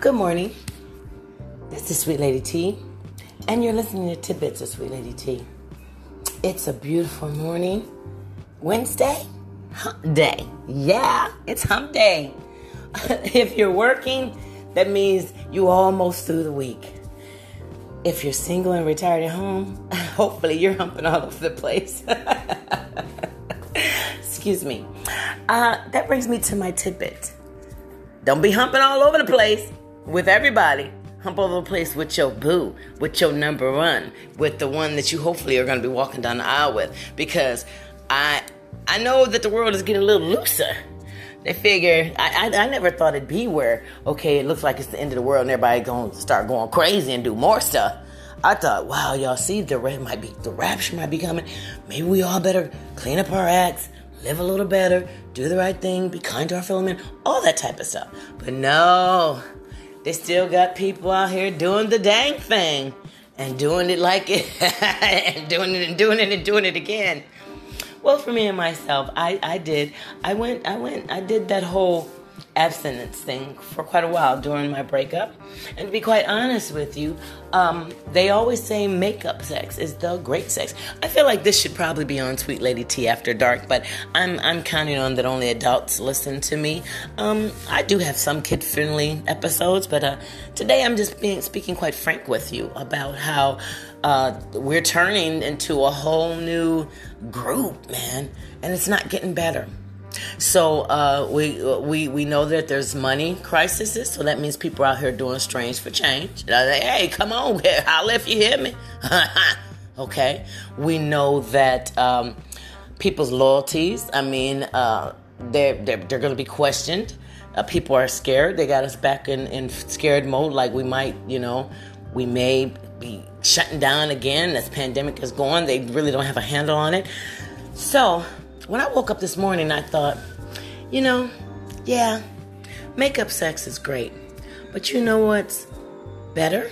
Good morning. This is Sweet Lady T, and you're listening to Tidbits of Sweet Lady T. It's a beautiful morning. Wednesday? Hump day. Yeah, it's hump day. if you're working, that means you almost through the week. If you're single and retired at home, hopefully you're humping all over the place. Excuse me. Uh, that brings me to my tidbit. Don't be humping all over the place with everybody. Hump over the place with your boo, with your number one, with the one that you hopefully are going to be walking down the aisle with. Because I, I know that the world is getting a little looser. They figure I, I, I never thought it'd be where okay it looks like it's the end of the world and everybody gonna start going crazy and do more stuff. I thought, wow, y'all see the red might be the rapture might be coming. Maybe we all better clean up our acts, live a little better, do the right thing, be kind to our fellow men, all that type of stuff. But no, they still got people out here doing the dang thing and doing it like it and doing it and doing it and doing it again. Well, for me and myself, I, I did. I went, I went, I did that whole abstinence thing for quite a while during my breakup. And to be quite honest with you, um, they always say makeup sex is the great sex. I feel like this should probably be on Sweet Lady T after dark, but I'm I'm counting on that only adults listen to me. Um, I do have some kid friendly episodes, but uh, today I'm just being speaking quite frank with you about how uh, we're turning into a whole new group, man, and it's not getting better. So uh, we we we know that there's money crises, so that means people out here doing strange for change. Like, hey, come on, holla if you hear me. okay, we know that um, people's loyalties. I mean, uh, they're they're, they're going to be questioned. Uh, people are scared. They got us back in in scared mode, like we might, you know, we may be shutting down again as pandemic is going. They really don't have a handle on it. So when I woke up this morning, I thought, you know, yeah, makeup sex is great. But you know what's better?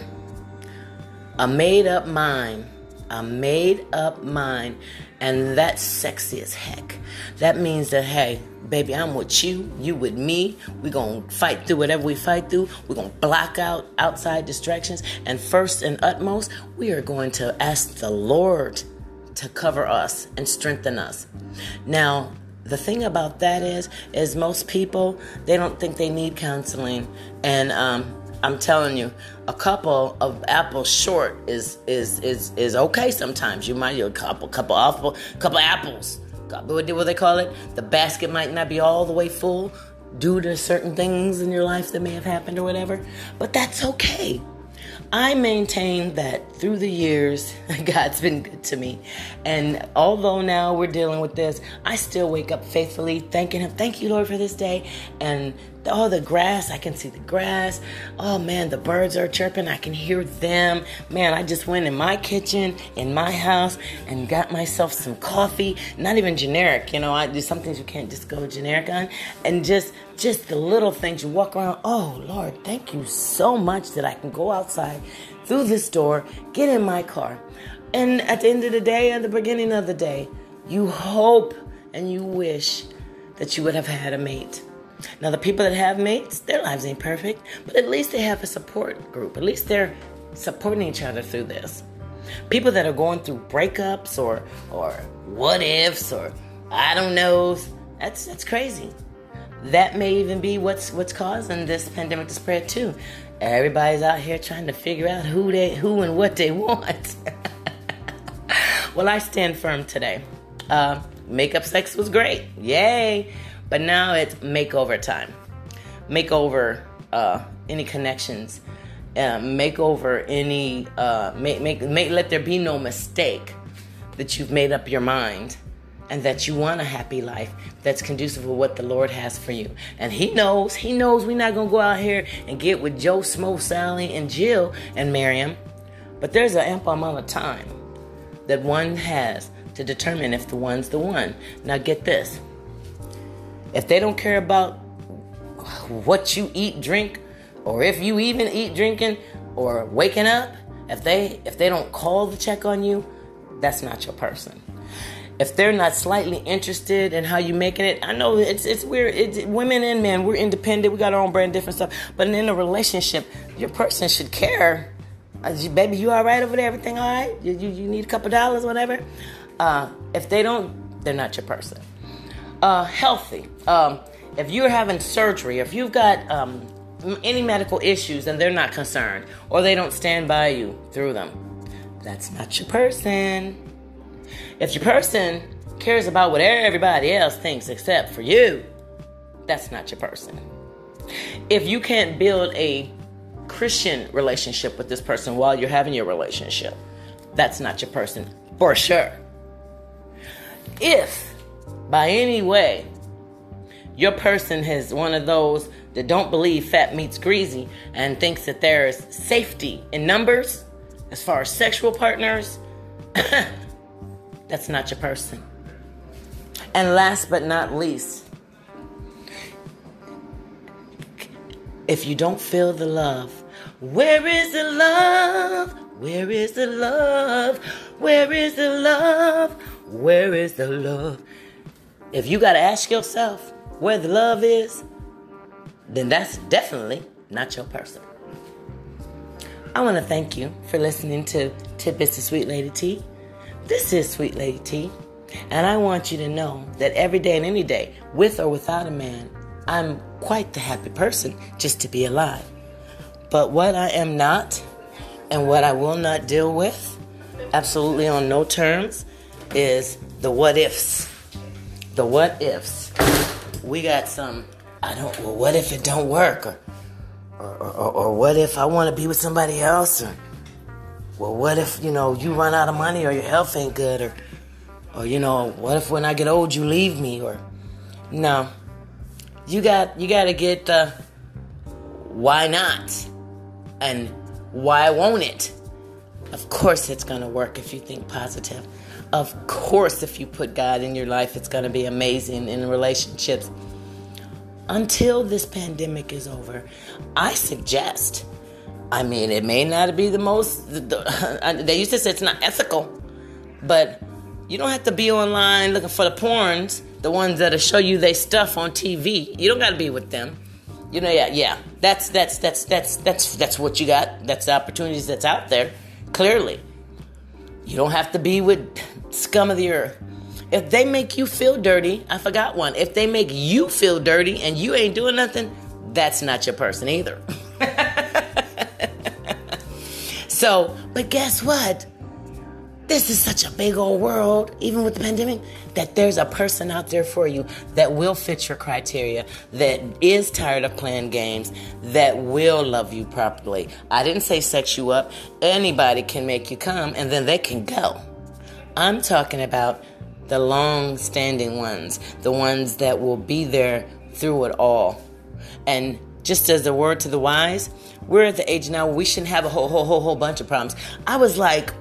A made up mind. A made up mind. And that's sexy as heck. That means that, hey, baby, I'm with you, you with me. We're going to fight through whatever we fight through. We're going to block out outside distractions. And first and utmost, we are going to ask the Lord to cover us and strengthen us. Now, the thing about that is, is most people they don't think they need counseling, and um, I'm telling you, a couple of apples short is is is is okay. Sometimes you might a couple couple apple couple apples. What do they call it? The basket might not be all the way full due to certain things in your life that may have happened or whatever, but that's okay. I maintain that through the years, God's been good to me. And although now we're dealing with this, I still wake up faithfully thanking Him. Thank you, Lord, for this day. And oh, the grass, I can see the grass. Oh man, the birds are chirping. I can hear them. Man, I just went in my kitchen, in my house, and got myself some coffee. Not even generic, you know, I do some things you can't just go generic on. And just just the little things you walk around. Oh Lord, thank you so much that I can go outside through this door, get in my car. And at the end of the day, at the beginning of the day, you hope and you wish that you would have had a mate. Now, the people that have mates, their lives ain't perfect, but at least they have a support group. At least they're supporting each other through this. People that are going through breakups or or what ifs or I don't know, that's that's crazy that may even be what's what's causing this pandemic to spread too. Everybody's out here trying to figure out who they who and what they want. well, I stand firm today. Uh, makeup sex was great, yay! But now it's makeover time. Make over uh, any connections. Uh, any. Uh, make make make. Let there be no mistake that you've made up your mind and that you want a happy life that's conducive with what the Lord has for you. And He knows, He knows we're not gonna go out here and get with Joe, Smo, Sally, and Jill and Miriam. But there's an ample amount of time that one has to determine if the one's the one. Now get this. If they don't care about what you eat, drink, or if you even eat drinking or waking up, if they if they don't call to check on you, that's not your person. if they're not slightly interested in how you making it, I know it's it's weird. It's women and men. We're independent. We got our own brand, different stuff. But in a relationship, your person should care. You, baby, you all right over there? Everything all right? You, you, you need a couple dollars, whatever. Uh, if they don't, they're not your person. Uh, healthy. Um, if you're having surgery, if you've got um, any medical issues and they're not concerned, or they don't stand by you through them, that's not your person. If your person cares about what everybody else thinks except for you, that's not your person. If you can't build a Christian relationship with this person while you're having your relationship, that's not your person for sure. If by any way your person is one of those that don't believe fat meets greasy and thinks that there is safety in numbers as far as sexual partners, that's not your person. And last but not least, if you don't feel the love, where is the love? Where is the love? Where is the love? Where is the love? If you got to ask yourself where the love is, then that's definitely not your person. I want to thank you for listening to Tidbits of Sweet Lady T. This is Sweet Lady T, and I want you to know that every day and any day, with or without a man, I'm quite the happy person just to be alive. But what I am not, and what I will not deal with, absolutely on no terms, is the what ifs. The what ifs. We got some, I don't, well, what if it don't work? Or, or, or, or what if I want to be with somebody else? Or, well, what if, you know, you run out of money or your health ain't good or or you know, what if when I get old you leave me or no. You got you got to get uh why not? And why won't it? Of course it's to work if you think positive. Of course if you put God in your life it's going to be amazing in relationships. Until this pandemic is over, I suggest I mean, it may not be the most. The, they used to say it's not ethical, but you don't have to be online looking for the porns, the ones that'll show you they stuff on TV. You don't got to be with them. You know, yeah, yeah. That's that's that's that's that's that's what you got. That's the opportunities that's out there. Clearly, you don't have to be with scum of the earth. If they make you feel dirty, I forgot one. If they make you feel dirty and you ain't doing nothing, that's not your person either. So, but guess what? This is such a big old world, even with the pandemic, that there's a person out there for you that will fit your criteria, that is tired of playing games, that will love you properly. I didn't say sex you up. Anybody can make you come and then they can go. I'm talking about the long standing ones, the ones that will be there through it all. And just as a word to the wise, we're at the age now we shouldn't have a whole, whole, whole, whole bunch of problems. I was like,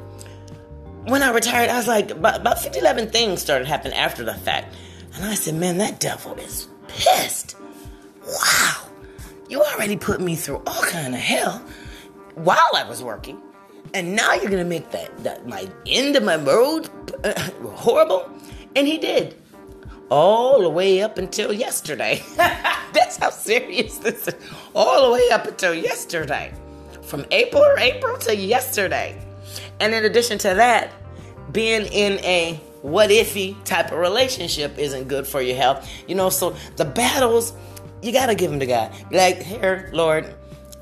when I retired, I was like, about, about 50, 11 things started happening after the fact. And I said, man, that devil is pissed. Wow. You already put me through all kind of hell while I was working. And now you're going to make that, that my end of my road uh, horrible? And he did all the way up until yesterday. That's how serious this is. All the way up until yesterday. From April or April to yesterday. And in addition to that, being in a what ify type of relationship isn't good for your health. You know, so the battles, you got to give them to God. Like, here, Lord,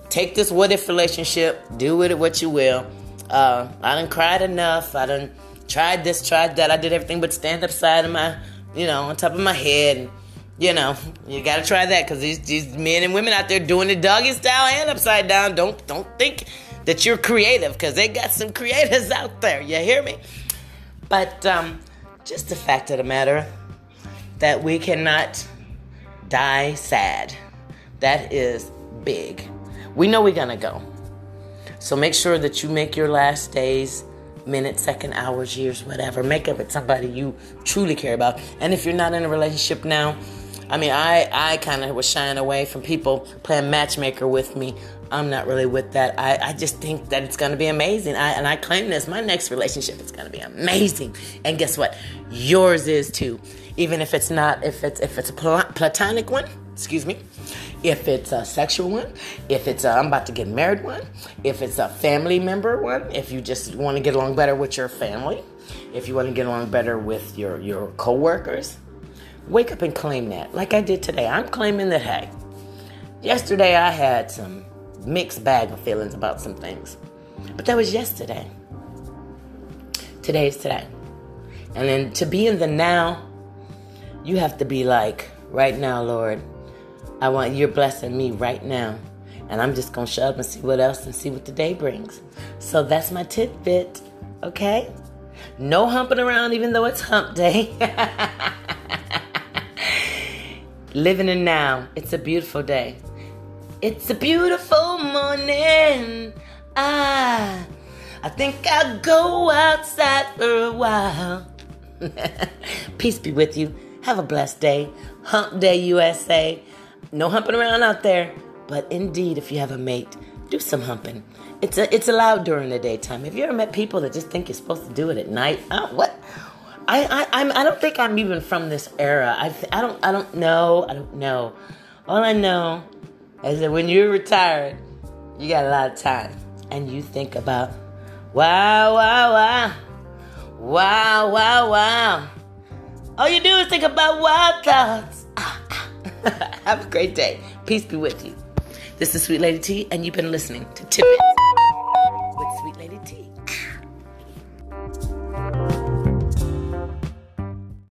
take this what if relationship, do with it what you will. Uh, I done cried enough. I done tried this, tried that. I did everything but stand upside of my you know, on top of my head. And, you know, you gotta try that because these, these men and women out there doing the doggy style and upside down. Don't don't think that you're creative because they got some creators out there. You hear me? But um, just the fact of the matter that we cannot die sad. That is big. We know we're gonna go. So make sure that you make your last days minutes, second, hours, years, whatever. Make up with somebody you truly care about. And if you're not in a relationship now, I mean, I, I kind of was shying away from people playing matchmaker with me I'm not really with that. I, I just think that it's going to be amazing. I, and I claim this. My next relationship is going to be amazing. And guess what? Yours is too. Even if it's not, if it's if it's a platonic one, excuse me, if it's a sexual one, if it's a I'm about to get married one, if it's a family member one, if you just want to get along better with your family, if you want to get along better with your your coworkers, wake up and claim that. Like I did today. I'm claiming that hey, yesterday I had some mixed bag of feelings about some things. But that was yesterday. Today is today. And then to be in the now, you have to be like, right now, Lord, I want you're blessing me right now. And I'm just gonna shut up and see what else and see what the day brings. So that's my tidbit, okay? No humping around even though it's hump day. Living in now. It's a beautiful day. It's a beautiful morning. Ah, I think I'll go outside for a while. Peace be with you. Have a blessed day. Hump Day, USA. No humping around out there, but indeed, if you have a mate, do some humping. It's a, it's allowed during the daytime. Have you ever met people that just think you're supposed to do it at night? What? I, I I'm I don't think I'm even from this era. I I don't I don't know. I don't know. All I know is that when you're retired, you got a lot of time. And you think about, wow, wow, wow. Wow, wow, wow. All you do is think about wild thoughts. Have a great day. Peace be with you. This is Sweet Lady T, and you've been listening to Tidbits.